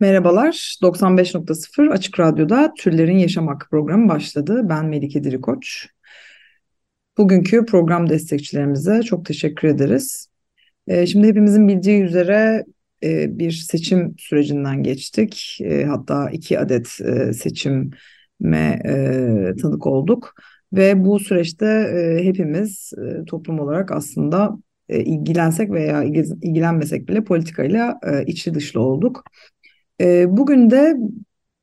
Merhabalar, 95.0 Açık Radyo'da Türlerin Yaşam Hakkı programı başladı. Ben Melike Dirikoç. Bugünkü program destekçilerimize çok teşekkür ederiz. Ee, Şimdi hepimizin bildiği üzere e, bir seçim sürecinden geçtik. E, Hatta iki adet e, seçime tanık olduk. Ve bu süreçte hepimiz toplum olarak aslında ilgilensek veya ilgi- ilgilenmesek bile politikayla içli dışlı olduk. Ee, Bugün de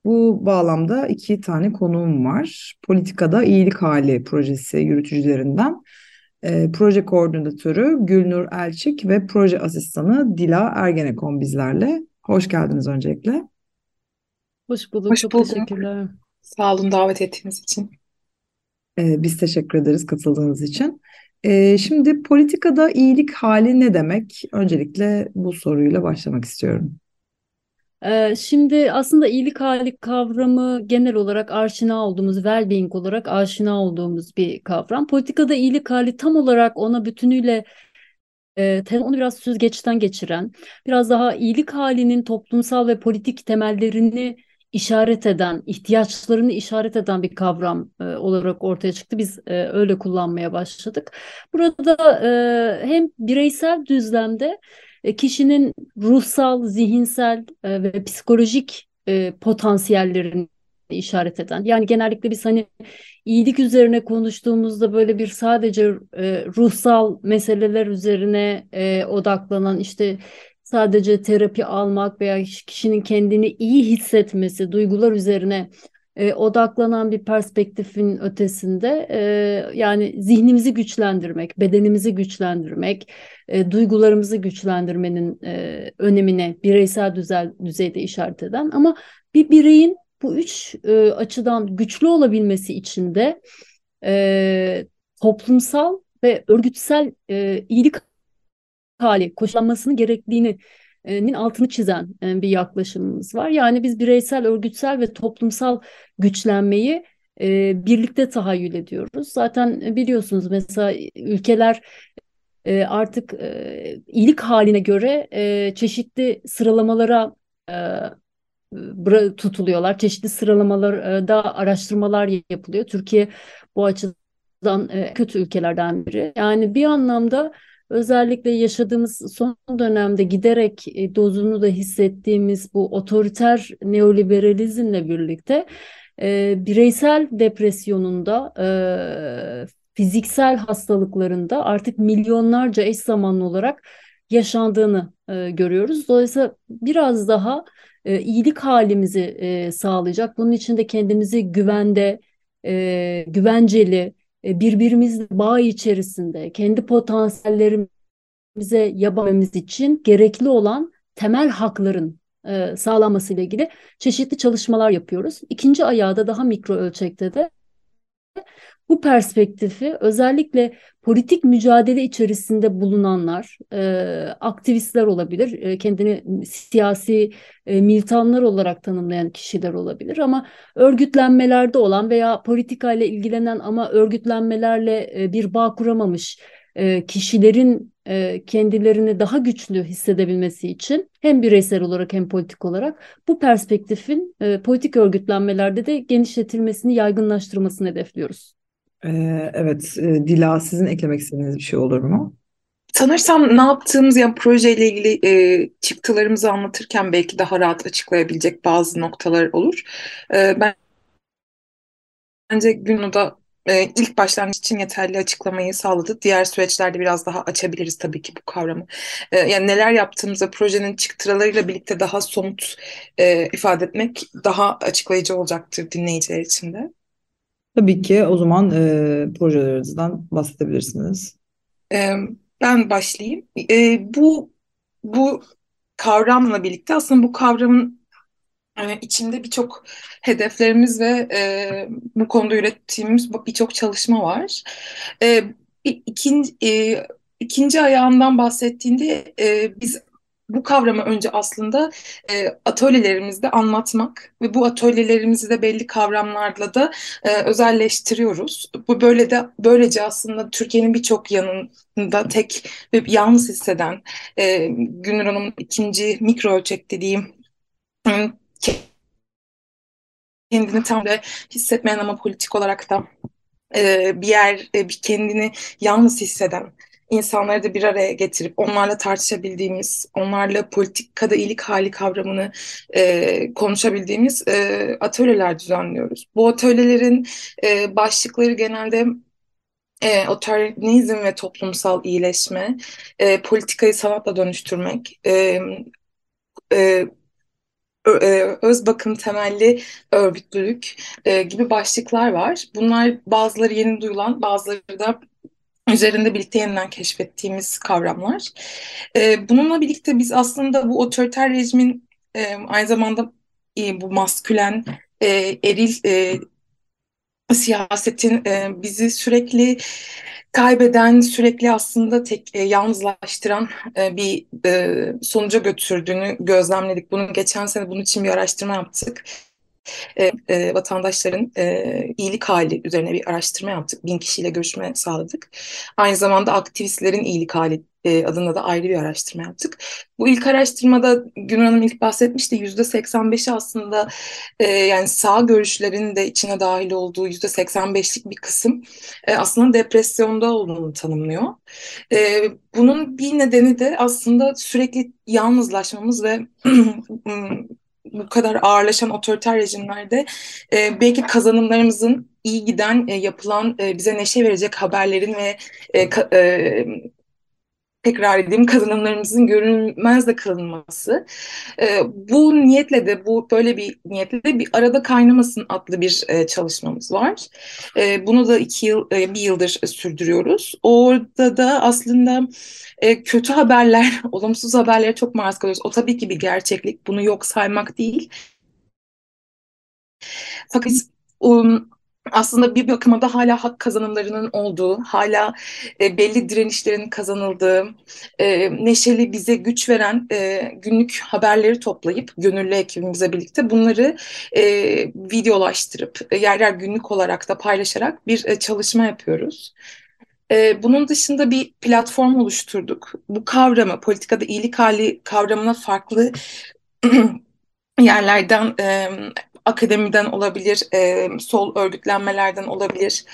bu bağlamda iki tane konuğum var. Politikada İyilik Hali projesi yürütücülerinden e, proje koordinatörü Gülnur Elçik ve proje asistanı Dila Ergenekon bizlerle. Hoş geldiniz öncelikle. Hoş bulduk. Hoş Çok bulduk. teşekkürler. Sağ olun davet ettiğiniz için. Ee, Biz teşekkür ederiz katıldığınız için. Ee, Şimdi politikada iyilik hali ne demek? Öncelikle bu soruyla başlamak istiyorum. Şimdi aslında iyilik hali kavramı genel olarak aşina olduğumuz, well-being olarak aşina olduğumuz bir kavram. Politikada iyilik hali tam olarak ona bütünüyle onu biraz süzgeçten geçiren, biraz daha iyilik halinin toplumsal ve politik temellerini işaret eden, ihtiyaçlarını işaret eden bir kavram e, olarak ortaya çıktı. Biz e, öyle kullanmaya başladık. Burada e, hem bireysel düzlemde kişinin ruhsal, zihinsel e, ve psikolojik e, potansiyellerini işaret eden. Yani genellikle biz hani iyilik üzerine konuştuğumuzda böyle bir sadece e, ruhsal meseleler üzerine e, odaklanan işte sadece terapi almak veya kişinin kendini iyi hissetmesi, duygular üzerine e, odaklanan bir perspektifin ötesinde e, yani zihnimizi güçlendirmek, bedenimizi güçlendirmek, e, duygularımızı güçlendirmenin e, önemine bireysel düzel, düzeyde işaret eden ama bir bireyin bu üç e, açıdan güçlü olabilmesi için de e, toplumsal ve örgütsel e, iyilik hali koşullanmasını gerektiğini nin altını çizen e, bir yaklaşımımız var. Yani biz bireysel, örgütsel ve toplumsal güçlenmeyi e, birlikte tahayyül ediyoruz. Zaten biliyorsunuz mesela ülkeler e, artık e, iyilik haline göre e, çeşitli sıralamalara e, tutuluyorlar. Çeşitli sıralamalarda araştırmalar yapılıyor. Türkiye bu açıdan e, kötü ülkelerden biri. Yani bir anlamda özellikle yaşadığımız son dönemde giderek e, dozunu da hissettiğimiz bu otoriter neoliberalizmle birlikte e, bireysel depresyonunda, e, fiziksel hastalıklarında artık milyonlarca eş zamanlı olarak yaşandığını e, görüyoruz. Dolayısıyla biraz daha e, iyilik halimizi e, sağlayacak. Bunun için de kendimizi güvende, e, güvenceli, birbirimizle bağ içerisinde kendi potansiyellerimize yapabilmemiz için gerekli olan temel hakların e, sağlanması ile ilgili çeşitli çalışmalar yapıyoruz. İkinci ayağı da daha mikro ölçekte de bu perspektifi özellikle politik mücadele içerisinde bulunanlar, e, aktivistler olabilir, e, kendini siyasi e, militanlar olarak tanımlayan kişiler olabilir ama örgütlenmelerde olan veya politikayla ilgilenen ama örgütlenmelerle e, bir bağ kuramamış e, kişilerin e, kendilerini daha güçlü hissedebilmesi için hem bireysel olarak hem politik olarak bu perspektifin e, politik örgütlenmelerde de genişletilmesini, yaygınlaştırmasını hedefliyoruz. Ee, Evet, Dila sizin eklemek istediğiniz bir şey olur mu? Sanırsam ne yaptığımız yani projeyle ilgili e, çıktılarımızı anlatırken belki daha rahat açıklayabilecek bazı noktalar olur. E, ben bence Gülnur da e, ilk başlangıç için yeterli açıklamayı sağladı. Diğer süreçlerde biraz daha açabiliriz tabii ki bu kavramı. E, yani neler yaptığımızda projenin çıktılarıyla birlikte daha somut e, ifade etmek daha açıklayıcı olacaktır dinleyiciler için de. Tabii ki o zaman e, projelerinizden bahsedebilirsiniz. Ee, ben başlayayım. Ee, bu bu kavramla birlikte aslında bu kavramın Yani birçok hedeflerimiz ve e, bu konuda ürettiğimiz birçok çalışma var. E, ikinci, e, ikinci ayağından bahsettiğinde e, biz bu kavramı önce aslında e, atölyelerimizde anlatmak ve bu atölyelerimizi de belli kavramlarla da e, özelleştiriyoruz. Bu böyle de böylece aslında Türkiye'nin birçok yanında tek ve yalnız hisseden e, Günür Hanım'ın ikinci mikro ölçek dediğim kendini tam da hissetmeyen ama politik olarak da e, bir yer, e, bir kendini yalnız hisseden insanları da bir araya getirip onlarla tartışabildiğimiz, onlarla politikada iyilik hali kavramını e, konuşabildiğimiz e, atölyeler düzenliyoruz. Bu atölyelerin e, başlıkları genelde e, otoriterizm ve toplumsal iyileşme, e, politikayı sanatla dönüştürmek, e, e, öz bakım temelli örgütlülük e, gibi başlıklar var. Bunlar bazıları yeni duyulan, bazıları da üzerinde birlikte yeniden keşfettiğimiz kavramlar. E, bununla birlikte biz aslında bu otoriter rejimin aynı zamanda bu maskülen, eril siyasetin bizi sürekli kaybeden, sürekli aslında tek e, yalnızlaştıran e, bir e, sonuca götürdüğünü gözlemledik. Bunu geçen sene bunun için bir araştırma yaptık. E, e, vatandaşların e, iyilik hali üzerine bir araştırma yaptık. Bin kişiyle görüşme sağladık. Aynı zamanda aktivistlerin iyilik hali e, adına da ayrı bir araştırma yaptık. Bu ilk araştırmada Günür Hanım ilk bahsetmişti yüzde 85'i aslında e, yani sağ görüşlerin de içine dahil olduğu yüzde 85'lik bir kısım e, aslında depresyonda olduğunu tanımlıyor. E, bunun bir nedeni de aslında sürekli yalnızlaşmamız ve bu kadar ağırlaşan otoriter rejimlerde e, belki kazanımlarımızın iyi giden e, yapılan e, bize neşe verecek haberlerin ve e, ka, e, tekrar edeyim kazanımlarımızın görünmez de kılınması. E, bu niyetle de bu böyle bir niyetle de bir arada kaynamasın adlı bir e, çalışmamız var. E, bunu da iki yıl e, bir yıldır sürdürüyoruz. Orada da aslında e, kötü haberler, olumsuz haberlere çok maruz kalıyoruz. O tabii ki bir gerçeklik. Bunu yok saymak değil. Fakat um, aslında bir bakıma da hala hak kazanımlarının olduğu, hala e, belli direnişlerin kazanıldığı, e, neşeli bize güç veren e, günlük haberleri toplayıp gönüllü ekibimizle birlikte bunları e, videolaştırıp e, yer yer günlük olarak da paylaşarak bir e, çalışma yapıyoruz. E, bunun dışında bir platform oluşturduk. Bu kavramı, politikada iyilik hali kavramına farklı yerlerden e, akademiden olabilir, e, sol örgütlenmelerden olabilir,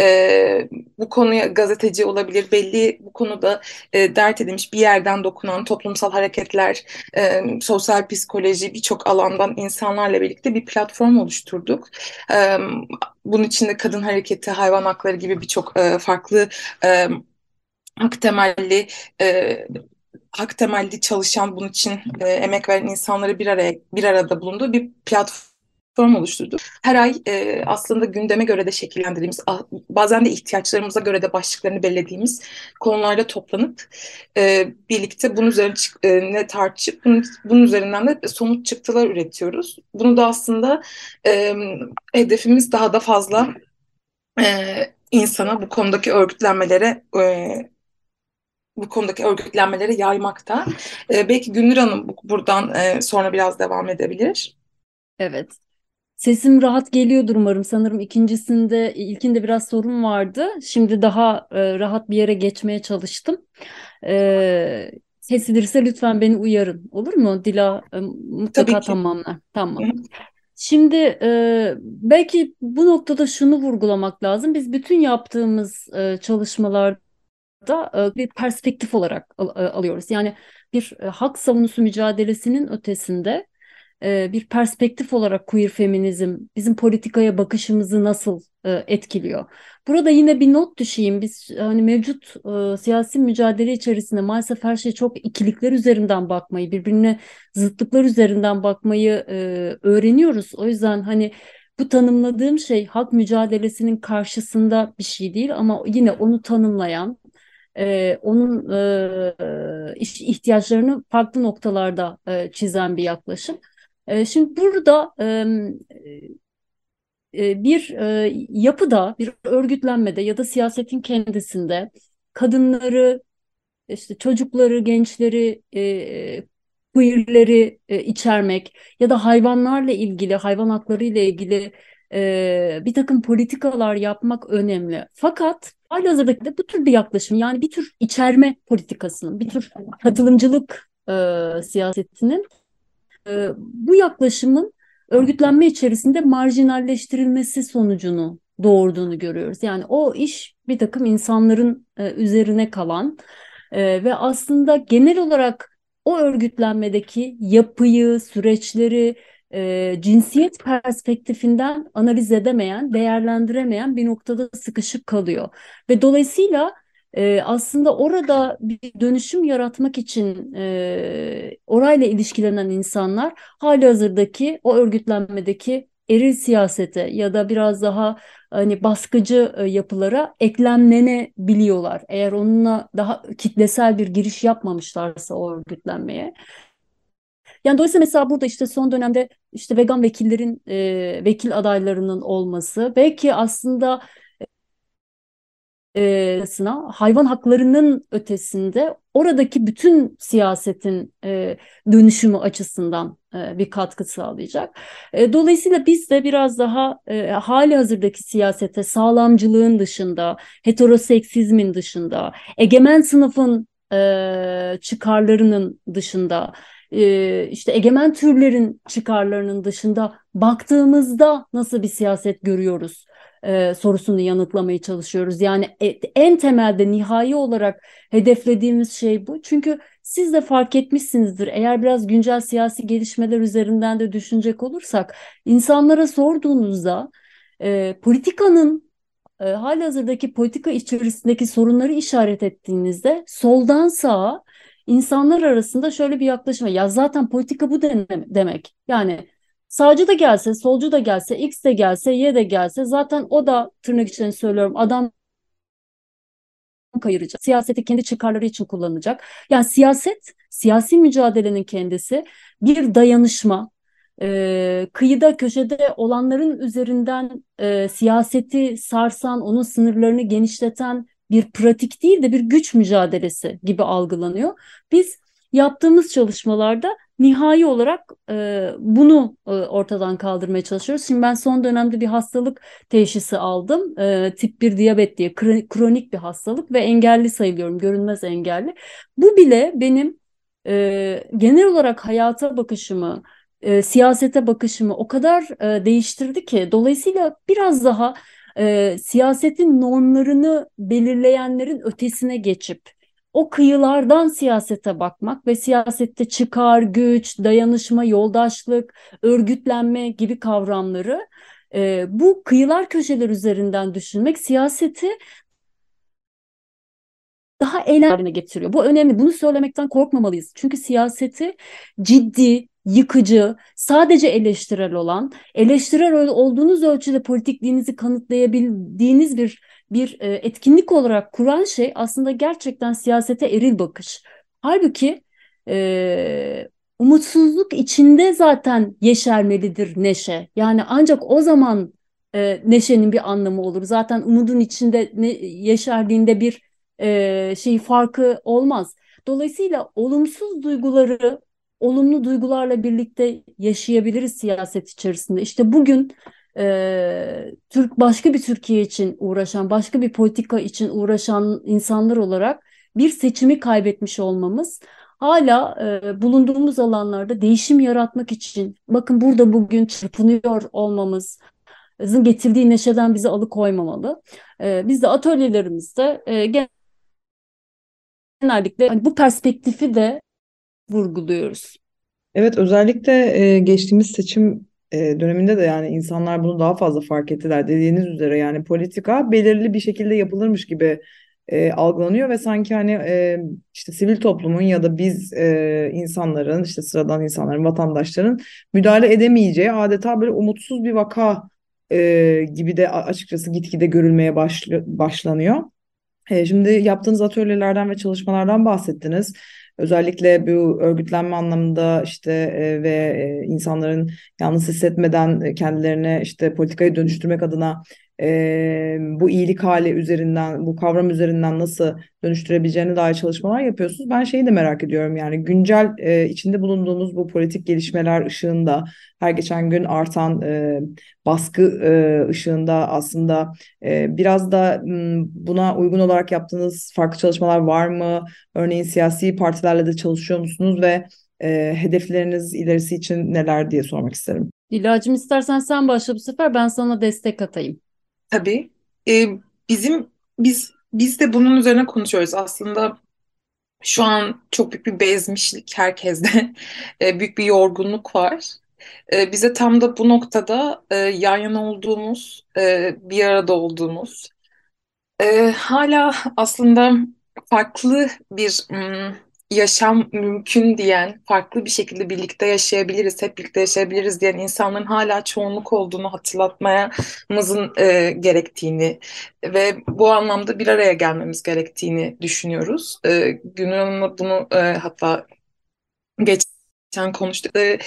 e, bu konuya gazeteci olabilir, belli bu konuda e, dert edilmiş bir yerden dokunan toplumsal hareketler, e, sosyal psikoloji birçok alandan insanlarla birlikte bir platform oluşturduk. E, bunun içinde kadın hareketi, hayvan hakları gibi birçok e, farklı e, hak temelli e, hak temelli çalışan bunun için e, emek veren insanları bir araya bir arada bulunduğu bir platform platform oluşturduk. Her ay e, aslında gündeme göre de şekillendirdiğimiz, bazen de ihtiyaçlarımıza göre de başlıklarını belirlediğimiz konularda toplanıp e, birlikte bunun üzerine e, tartışıp bunun, bunun üzerinden de somut çıktılar üretiyoruz. Bunu da aslında e, hedefimiz daha da fazla e, insana bu konudaki örgütlenmelere e, bu konudaki örgütlenmelere yaymakta. E, belki Gündür Hanım buradan e, sonra biraz devam edebilir. Evet. Sesim rahat geliyordur umarım. Sanırım ikincisinde, ilkinde biraz sorun vardı. Şimdi daha e, rahat bir yere geçmeye çalıştım. E, kesilirse lütfen beni uyarın. Olur mu? Dila e, mutlaka tamamlar. Tamam. Şimdi e, belki bu noktada şunu vurgulamak lazım. Biz bütün yaptığımız e, çalışmalarda e, bir perspektif olarak al, e, alıyoruz. Yani bir e, hak savunusu mücadelesinin ötesinde bir perspektif olarak queer feminizm bizim politikaya bakışımızı nasıl e, etkiliyor? Burada yine bir not düşeyim. Biz hani mevcut e, siyasi mücadele içerisinde maalesef her şey çok ikilikler üzerinden bakmayı, birbirine zıtlıklar üzerinden bakmayı öğreniyoruz. O yüzden hani bu tanımladığım şey hak mücadelesinin karşısında bir şey değil ama yine onu tanımlayan, e, onun e, ihtiyaçlarını farklı noktalarda e, çizen bir yaklaşım. E, şimdi burada e, e, bir e, yapıda, bir örgütlenmede ya da siyasetin kendisinde kadınları, işte çocukları, gençleri, e, içermek ya da hayvanlarla ilgili, hayvan hakları ile ilgili bir takım politikalar yapmak önemli. Fakat halihazırdaki de bu tür bir yaklaşım yani bir tür içerme politikasının, bir tür katılımcılık siyasetinin bu yaklaşımın örgütlenme içerisinde marjinalleştirilmesi sonucunu doğurduğunu görüyoruz. Yani o iş bir takım insanların e, üzerine kalan e, ve aslında genel olarak o örgütlenmedeki yapıyı, süreçleri, e, cinsiyet perspektifinden analiz edemeyen, değerlendiremeyen bir noktada sıkışıp kalıyor. Ve dolayısıyla e, aslında orada bir dönüşüm yaratmak için e, orayla ilişkilenen insanlar hali hazırdaki o örgütlenmedeki eril siyasete ya da biraz daha hani baskıcı e, yapılara eklemlenebiliyorlar. Eğer onunla daha kitlesel bir giriş yapmamışlarsa o örgütlenmeye. Yani dolayısıyla mesela burada işte son dönemde işte vegan vekillerin e, vekil adaylarının olması belki aslında e, hayvan haklarının ötesinde oradaki bütün siyasetin e, dönüşümü açısından e, bir katkı sağlayacak. E, dolayısıyla biz de biraz daha e, hali hazırdaki siyasete sağlamcılığın dışında, heteroseksizmin dışında, egemen sınıfın e, çıkarlarının dışında, e, işte egemen türlerin çıkarlarının dışında baktığımızda nasıl bir siyaset görüyoruz? E, sorusunu yanıtlamaya çalışıyoruz. Yani e, en temelde nihai olarak hedeflediğimiz şey bu. Çünkü siz de fark etmişsinizdir. Eğer biraz güncel siyasi gelişmeler üzerinden de düşünecek olursak, insanlara sorduğunuzda e, politikanın e, halihazırdaki politika içerisindeki sorunları işaret ettiğinizde soldan sağa insanlar arasında şöyle bir yaklaşım. Ya zaten politika bu demek. Yani Sağcı da gelse, solcu da gelse, X de gelse, Y de gelse zaten o da tırnak içinde söylüyorum adam kayıracak. Siyaseti kendi çıkarları için kullanacak. Yani siyaset, siyasi mücadelenin kendisi bir dayanışma, e, kıyıda köşede olanların üzerinden e, siyaseti sarsan, onun sınırlarını genişleten bir pratik değil de bir güç mücadelesi gibi algılanıyor. Biz yaptığımız çalışmalarda nihai olarak e, bunu e, ortadan kaldırmaya çalışıyoruz. Şimdi ben son dönemde bir hastalık teşhisi aldım. E, tip 1 diyabet diye kronik bir hastalık ve engelli sayılıyorum, görünmez engelli. Bu bile benim e, genel olarak hayata bakışımı, e, siyasete bakışımı o kadar e, değiştirdi ki dolayısıyla biraz daha e, siyasetin normlarını belirleyenlerin ötesine geçip o kıyılardan siyasete bakmak ve siyasette çıkar, güç, dayanışma, yoldaşlık, örgütlenme gibi kavramları e, bu kıyılar köşeler üzerinden düşünmek siyaseti daha eğlenceli getiriyor. Bu önemli. Bunu söylemekten korkmamalıyız. Çünkü siyaseti ciddi, yıkıcı, sadece eleştirel olan, eleştirel olduğunuz ölçüde politikliğinizi kanıtlayabildiğiniz bir bir e, etkinlik olarak kuran şey aslında gerçekten siyasete eril bakış. Halbuki e, umutsuzluk içinde zaten yeşermelidir neşe. Yani ancak o zaman e, neşenin bir anlamı olur. Zaten umudun içinde ne, yeşerdiğinde bir e, şey farkı olmaz. Dolayısıyla olumsuz duyguları olumlu duygularla birlikte yaşayabiliriz siyaset içerisinde. İşte bugün e, Türk başka bir Türkiye için uğraşan, başka bir politika için uğraşan insanlar olarak bir seçimi kaybetmiş olmamız hala e, bulunduğumuz alanlarda değişim yaratmak için bakın burada bugün çırpınıyor olmamız getirdiği neşeden bizi alıkoymamalı. E, biz de atölyelerimizde e, genellikle hani bu perspektifi de vurguluyoruz. Evet özellikle e, geçtiğimiz seçim e, döneminde de yani insanlar bunu daha fazla fark ettiler. Dediğiniz üzere yani politika belirli bir şekilde yapılırmış gibi e, algılanıyor ve sanki hani e, işte sivil toplumun ya da biz e, insanların işte sıradan insanların vatandaşların müdahale edemeyeceği adeta böyle umutsuz bir vaka e, gibi de açıkçası gitgide görülmeye başlı, başlanıyor. E, şimdi yaptığınız atölyelerden ve çalışmalardan bahsettiniz. Özellikle bu örgütlenme anlamında işte e, ve e, insanların yalnız hissetmeden kendilerine işte politikayı dönüştürmek adına e, bu iyilik hali üzerinden, bu kavram üzerinden nasıl dönüştürebileceğine dair çalışmalar yapıyorsunuz. Ben şeyi de merak ediyorum yani güncel e, içinde bulunduğumuz bu politik gelişmeler ışığında her geçen gün artan e, baskı e, ışığında aslında e, biraz da m, buna uygun olarak yaptığınız farklı çalışmalar var mı? Örneğin siyasi partilerle de çalışıyor musunuz ve e, hedefleriniz ilerisi için neler diye sormak isterim. Dilacığım istersen sen başla bu sefer ben sana destek atayım. Tabii. Ee, bizim biz biz de bunun üzerine konuşuyoruz. Aslında şu an çok büyük bir bezmişlik herkeste. Ee, büyük bir yorgunluk var. Ee, bize tam da bu noktada e, yan yana olduğumuz, e, bir arada olduğumuz, e, hala aslında farklı bir mm, yaşam mümkün diyen, farklı bir şekilde birlikte yaşayabiliriz, hep birlikte yaşayabiliriz diyen insanların hala çoğunluk olduğunu hatırlatmamızın e, gerektiğini ve bu anlamda bir araya gelmemiz gerektiğini düşünüyoruz. E, Gönül Hanım'la bunu e, hatta geçen konuştuk. E,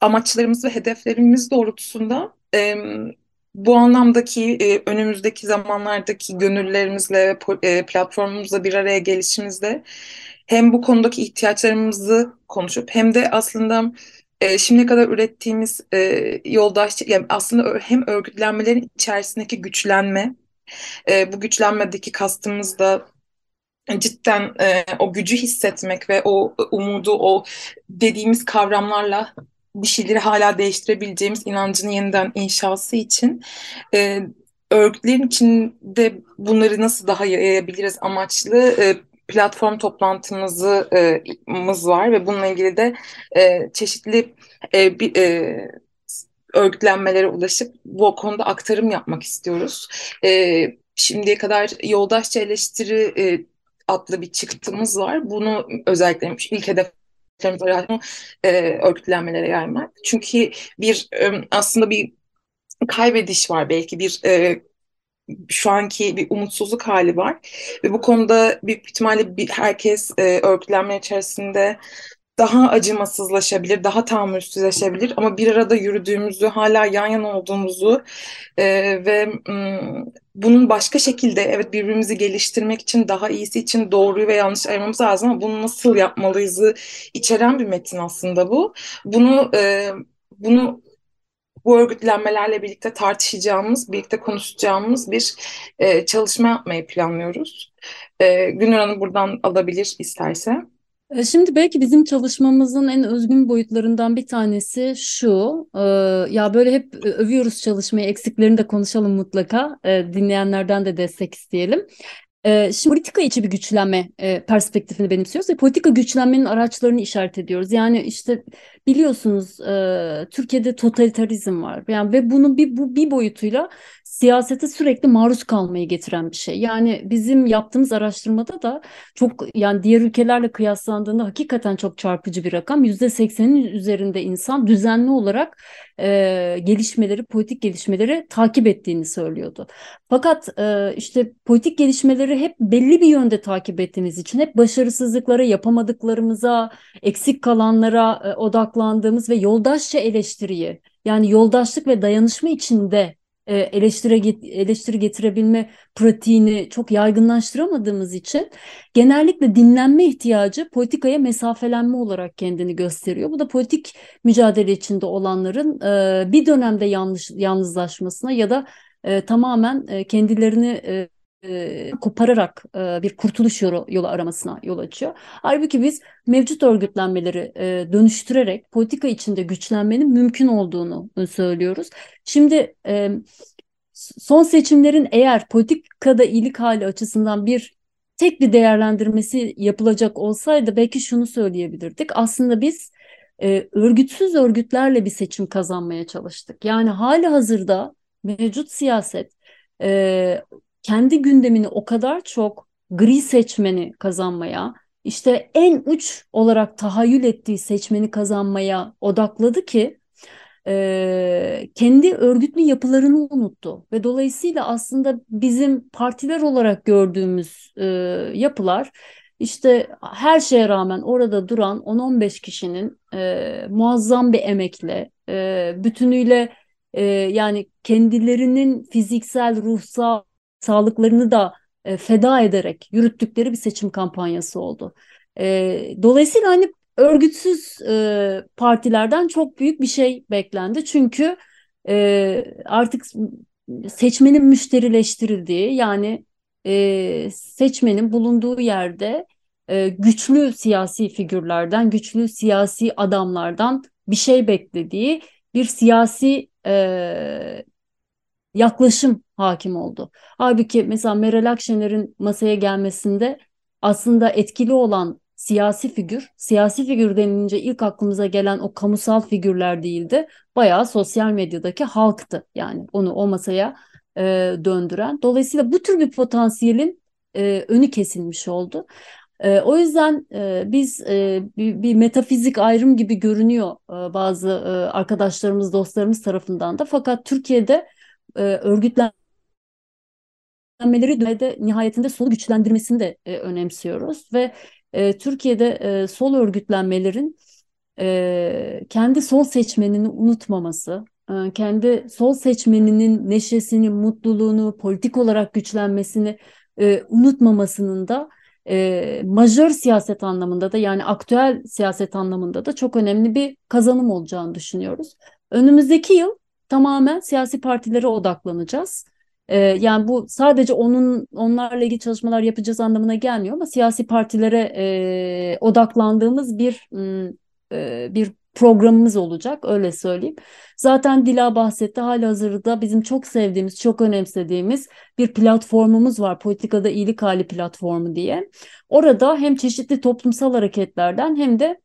amaçlarımız ve hedeflerimiz doğrultusunda e, bu anlamdaki e, önümüzdeki zamanlardaki gönüllerimizle e, platformumuzla bir araya gelişimizde hem bu konudaki ihtiyaçlarımızı konuşup hem de aslında e, şimdiye kadar ürettiğimiz e, yoldaş yani aslında hem örgütlenmelerin içerisindeki güçlenme e, bu güçlenmedeki kastımız da cidden e, o gücü hissetmek ve o umudu o dediğimiz kavramlarla bir şeyleri hala değiştirebileceğimiz inancını yeniden inşası için e, örgütlerin içinde bunları nasıl daha yayabiliriz amaçlı e, platform toplantımızı e, var ve bununla ilgili de e, çeşitli e, bir, e, örgütlenmelere ulaşıp bu konuda aktarım yapmak istiyoruz. E, şimdiye kadar yoldaşça eleştiri e, adlı bir çıktımız var. Bunu özellikle ilk olarak e, örgütlenmelere yaymak. Çünkü bir e, aslında bir kaybediş var belki bir e, şu anki bir umutsuzluk hali var ve bu konuda büyük ihtimalle bir, herkes e, örgütlenme içerisinde daha acımasızlaşabilir, daha tahammülsüzleşebilir ama bir arada yürüdüğümüzü, hala yan yana olduğumuzu e, ve m, bunun başka şekilde evet birbirimizi geliştirmek için, daha iyisi için doğruyu ve yanlış ayırmamız lazım ama bunu nasıl yapmalıyızı içeren bir metin aslında bu. Bunu e, bunu bu örgütlenmelerle birlikte tartışacağımız, birlikte konuşacağımız bir e, çalışma yapmayı planlıyoruz. E, Günür Hanım buradan alabilir isterse. E, Şimdi belki bizim çalışmamızın en özgün boyutlarından bir tanesi şu, e, ya böyle hep övüyoruz çalışmayı, eksiklerini de konuşalım mutlaka, E, dinleyenlerden de destek isteyelim. E, Şimdi politika içi bir güçlenme e, perspektifini benimsiyoruz ve politika güçlenmenin araçlarını işaret ediyoruz. Yani işte biliyorsunuz e, Türkiye'de totalitarizm var. Yani ve bunu bir bu bir boyutuyla siyasete sürekli maruz kalmayı getiren bir şey. Yani bizim yaptığımız araştırmada da çok yani diğer ülkelerle kıyaslandığında hakikaten çok çarpıcı bir rakam. %80'in üzerinde insan düzenli olarak e, gelişmeleri, politik gelişmeleri takip ettiğini söylüyordu. Fakat e, işte politik gelişmeleri hep belli bir yönde takip ettiğimiz için hep başarısızlıklara, yapamadıklarımıza, eksik kalanlara e, odaklandığımız ve yoldaşça eleştiriyi yani yoldaşlık ve dayanışma içinde e, eleştiri, eleştiri getirebilme pratiğini çok yaygınlaştıramadığımız için genellikle dinlenme ihtiyacı politikaya mesafelenme olarak kendini gösteriyor. Bu da politik mücadele içinde olanların e, bir dönemde yanlış yalnızlaşmasına ya da e, tamamen e, kendilerini e, kopararak bir kurtuluş yolu, yolu aramasına yol açıyor. Halbuki biz mevcut örgütlenmeleri dönüştürerek politika içinde güçlenmenin mümkün olduğunu söylüyoruz. Şimdi son seçimlerin eğer politikada iyilik hali açısından bir tek bir değerlendirmesi yapılacak olsaydı belki şunu söyleyebilirdik. Aslında biz örgütsüz örgütlerle bir seçim kazanmaya çalıştık. Yani hali hazırda mevcut siyaset kendi gündemini o kadar çok gri seçmeni kazanmaya, işte en uç olarak tahayyül ettiği seçmeni kazanmaya odakladı ki e, kendi örgütlü yapılarını unuttu. Ve dolayısıyla aslında bizim partiler olarak gördüğümüz e, yapılar işte her şeye rağmen orada duran 10-15 kişinin e, muazzam bir emekle, e, bütünüyle e, yani kendilerinin fiziksel, ruhsal sağlıklarını da e, feda ederek yürüttükleri bir seçim kampanyası oldu. E, dolayısıyla hani örgütsüz e, partilerden çok büyük bir şey beklendi. Çünkü e, artık seçmenin müşterileştirildiği yani e, seçmenin bulunduğu yerde e, güçlü siyasi figürlerden, güçlü siyasi adamlardan bir şey beklediği bir siyasi e, yaklaşım hakim oldu. Halbuki mesela Meral Akşener'in masaya gelmesinde aslında etkili olan siyasi figür, siyasi figür denilince ilk aklımıza gelen o kamusal figürler değildi. Bayağı sosyal medyadaki halktı yani onu o masaya e, döndüren. Dolayısıyla bu tür bir potansiyelin e, önü kesilmiş oldu. E, o yüzden e, biz e, bir, bir metafizik ayrım gibi görünüyor e, bazı e, arkadaşlarımız, dostlarımız tarafından da. Fakat Türkiye'de e, örgütlenmeleri de nihayetinde solu güçlendirmesini de e, önemsiyoruz ve e, Türkiye'de e, sol örgütlenmelerin e, kendi sol seçmenini unutmaması, e, kendi sol seçmeninin neşesini, mutluluğunu, politik olarak güçlenmesini e, unutmamasının da e, majör siyaset anlamında da yani aktüel siyaset anlamında da çok önemli bir kazanım olacağını düşünüyoruz. Önümüzdeki yıl tamamen siyasi partilere odaklanacağız. Ee, yani bu sadece onun onlarla ilgili çalışmalar yapacağız anlamına gelmiyor ama siyasi partilere e, odaklandığımız bir e, bir programımız olacak öyle söyleyeyim. Zaten Dila bahsetti hali hazırda bizim çok sevdiğimiz, çok önemsediğimiz bir platformumuz var. Politikada iyilik hali platformu diye. Orada hem çeşitli toplumsal hareketlerden hem de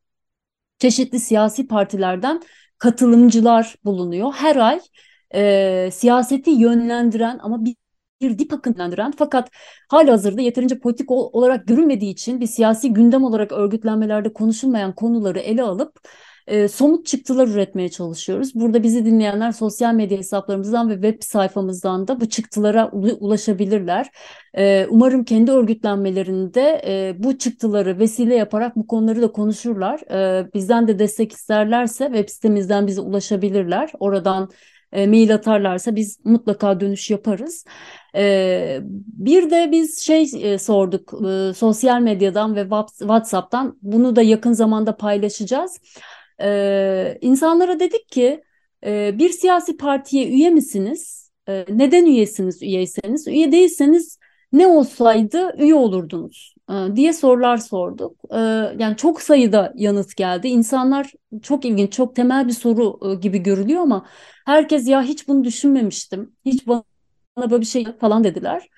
çeşitli siyasi partilerden katılımcılar bulunuyor. Her ay e, siyaseti yönlendiren ama bir bir dip akıntılandıran fakat hali hazırda yeterince politik olarak görülmediği için bir siyasi gündem olarak örgütlenmelerde konuşulmayan konuları ele alıp e, somut çıktılar üretmeye çalışıyoruz. Burada bizi dinleyenler sosyal medya hesaplarımızdan ve web sayfamızdan da bu çıktılara ulaşabilirler. E, umarım kendi örgütlenmelerinde e, bu çıktıları vesile yaparak bu konuları da konuşurlar. E, bizden de destek isterlerse web sitemizden bize ulaşabilirler. Oradan e, mail atarlarsa biz mutlaka dönüş yaparız. E, bir de biz şey e, sorduk e, sosyal medyadan ve WhatsApp'tan bunu da yakın zamanda paylaşacağız. E, insanlara dedik ki e, bir siyasi partiye üye misiniz? E, neden üyesiniz üyeyseniz? Üye değilseniz ne olsaydı üye olurdunuz e, diye sorular sorduk. E, yani çok sayıda yanıt geldi. İnsanlar çok ilginç, çok temel bir soru e, gibi görülüyor ama herkes ya hiç bunu düşünmemiştim. Hiç bana böyle bir şey falan dediler.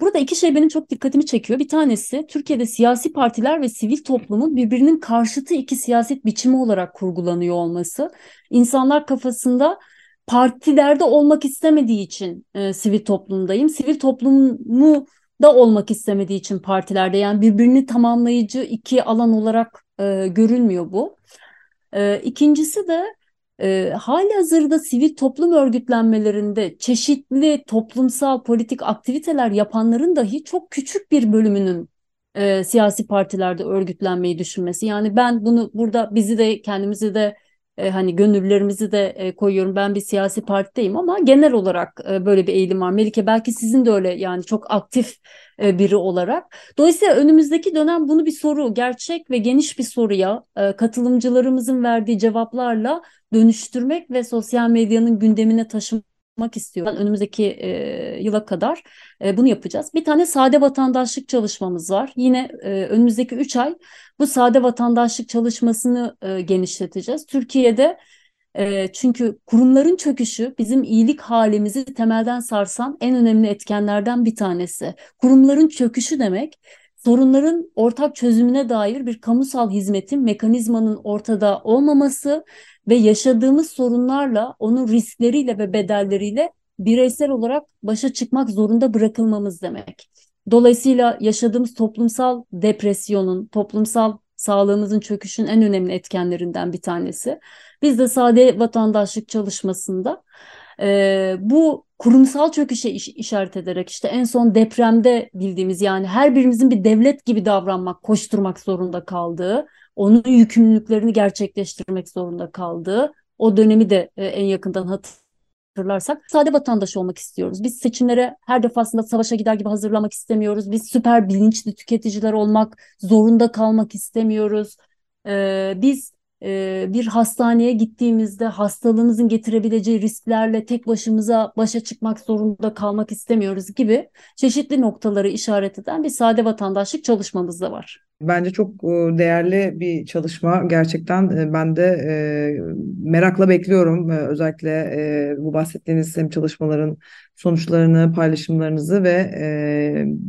Burada iki şey benim çok dikkatimi çekiyor. Bir tanesi Türkiye'de siyasi partiler ve sivil toplumun birbirinin karşıtı iki siyaset biçimi olarak kurgulanıyor olması. İnsanlar kafasında partilerde olmak istemediği için e, sivil toplumdayım. Sivil toplumu da olmak istemediği için partilerde yani birbirini tamamlayıcı iki alan olarak e, görülmüyor bu. E, ikincisi de e, hali hazırda sivil toplum örgütlenmelerinde çeşitli toplumsal politik aktiviteler yapanların dahi çok küçük bir bölümünün e, siyasi partilerde örgütlenmeyi düşünmesi. Yani ben bunu burada bizi de kendimizi de e, hani gönüllerimizi de e, koyuyorum. Ben bir siyasi partideyim ama genel olarak e, böyle bir eğilim var. Melike belki sizin de öyle yani çok aktif e, biri olarak. Dolayısıyla önümüzdeki dönem bunu bir soru, gerçek ve geniş bir soruya e, katılımcılarımızın verdiği cevaplarla dönüştürmek ve sosyal medyanın gündemine taşımak yapmak istiyorum. Önümüzdeki e, yıla kadar e, bunu yapacağız. Bir tane sade vatandaşlık çalışmamız var. Yine e, önümüzdeki 3 ay bu sade vatandaşlık çalışmasını e, genişleteceğiz. Türkiye'de e, çünkü kurumların çöküşü bizim iyilik halimizi temelden sarsan en önemli etkenlerden bir tanesi. Kurumların çöküşü demek sorunların ortak çözümüne dair bir kamusal hizmetin mekanizmanın ortada olmaması ve yaşadığımız sorunlarla, onun riskleriyle ve bedelleriyle bireysel olarak başa çıkmak zorunda bırakılmamız demek. Dolayısıyla yaşadığımız toplumsal depresyonun, toplumsal sağlığımızın çöküşün en önemli etkenlerinden bir tanesi. Biz de sade vatandaşlık çalışmasında E, bu kurumsal çöküşe iş, işaret ederek işte en son depremde bildiğimiz yani her birimizin bir devlet gibi davranmak, koşturmak zorunda kaldığı, onun yükümlülüklerini gerçekleştirmek zorunda kaldığı o dönemi de e, en yakından hatırlarsak sade vatandaş olmak istiyoruz. Biz seçimlere her defasında savaşa gider gibi hazırlamak istemiyoruz. Biz süper bilinçli tüketiciler olmak zorunda kalmak istemiyoruz. Ee, biz bir hastaneye gittiğimizde hastalığımızın getirebileceği risklerle tek başımıza başa çıkmak zorunda kalmak istemiyoruz gibi çeşitli noktaları işaret eden bir sade vatandaşlık çalışmamız da var. Bence çok e, değerli bir çalışma. Gerçekten e, ben de e, merakla bekliyorum. Özellikle bu bahsettiğiniz hem çalışmaların sonuçlarını, paylaşımlarınızı ve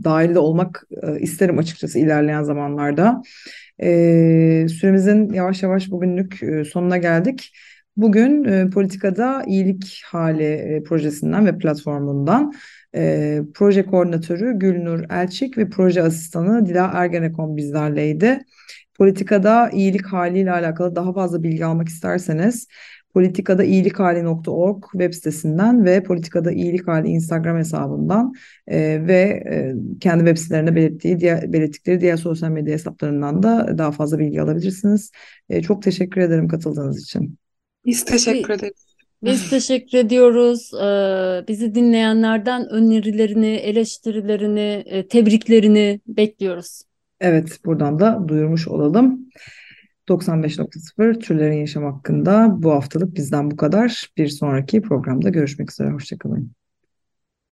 dahil de olmak isterim açıkçası ilerleyen zamanlarda. Süremizin yavaş yavaş bugünlük sonuna geldik. Bugün politikada iyilik hali projesinden ve platformundan e, proje koordinatörü Gülnur Elçik ve proje asistanı Dila Ergenekon bizlerleydi. Politikada iyilik haliyle alakalı daha fazla bilgi almak isterseniz politikada iyilikhali.org web sitesinden ve politikada iyilik hali Instagram hesabından e, ve e, kendi web sitelerine belirttiği diğer, belirttikleri diğer sosyal medya hesaplarından da daha fazla bilgi alabilirsiniz. E, çok teşekkür ederim katıldığınız için. Biz teşekkür ederiz. Biz teşekkür ediyoruz. Ee, bizi dinleyenlerden önerilerini, eleştirilerini, e, tebriklerini bekliyoruz. Evet, buradan da duyurmuş olalım. 95.0 Türlerin Yaşam hakkında bu haftalık bizden bu kadar. Bir sonraki programda görüşmek üzere. Hoşçakalın.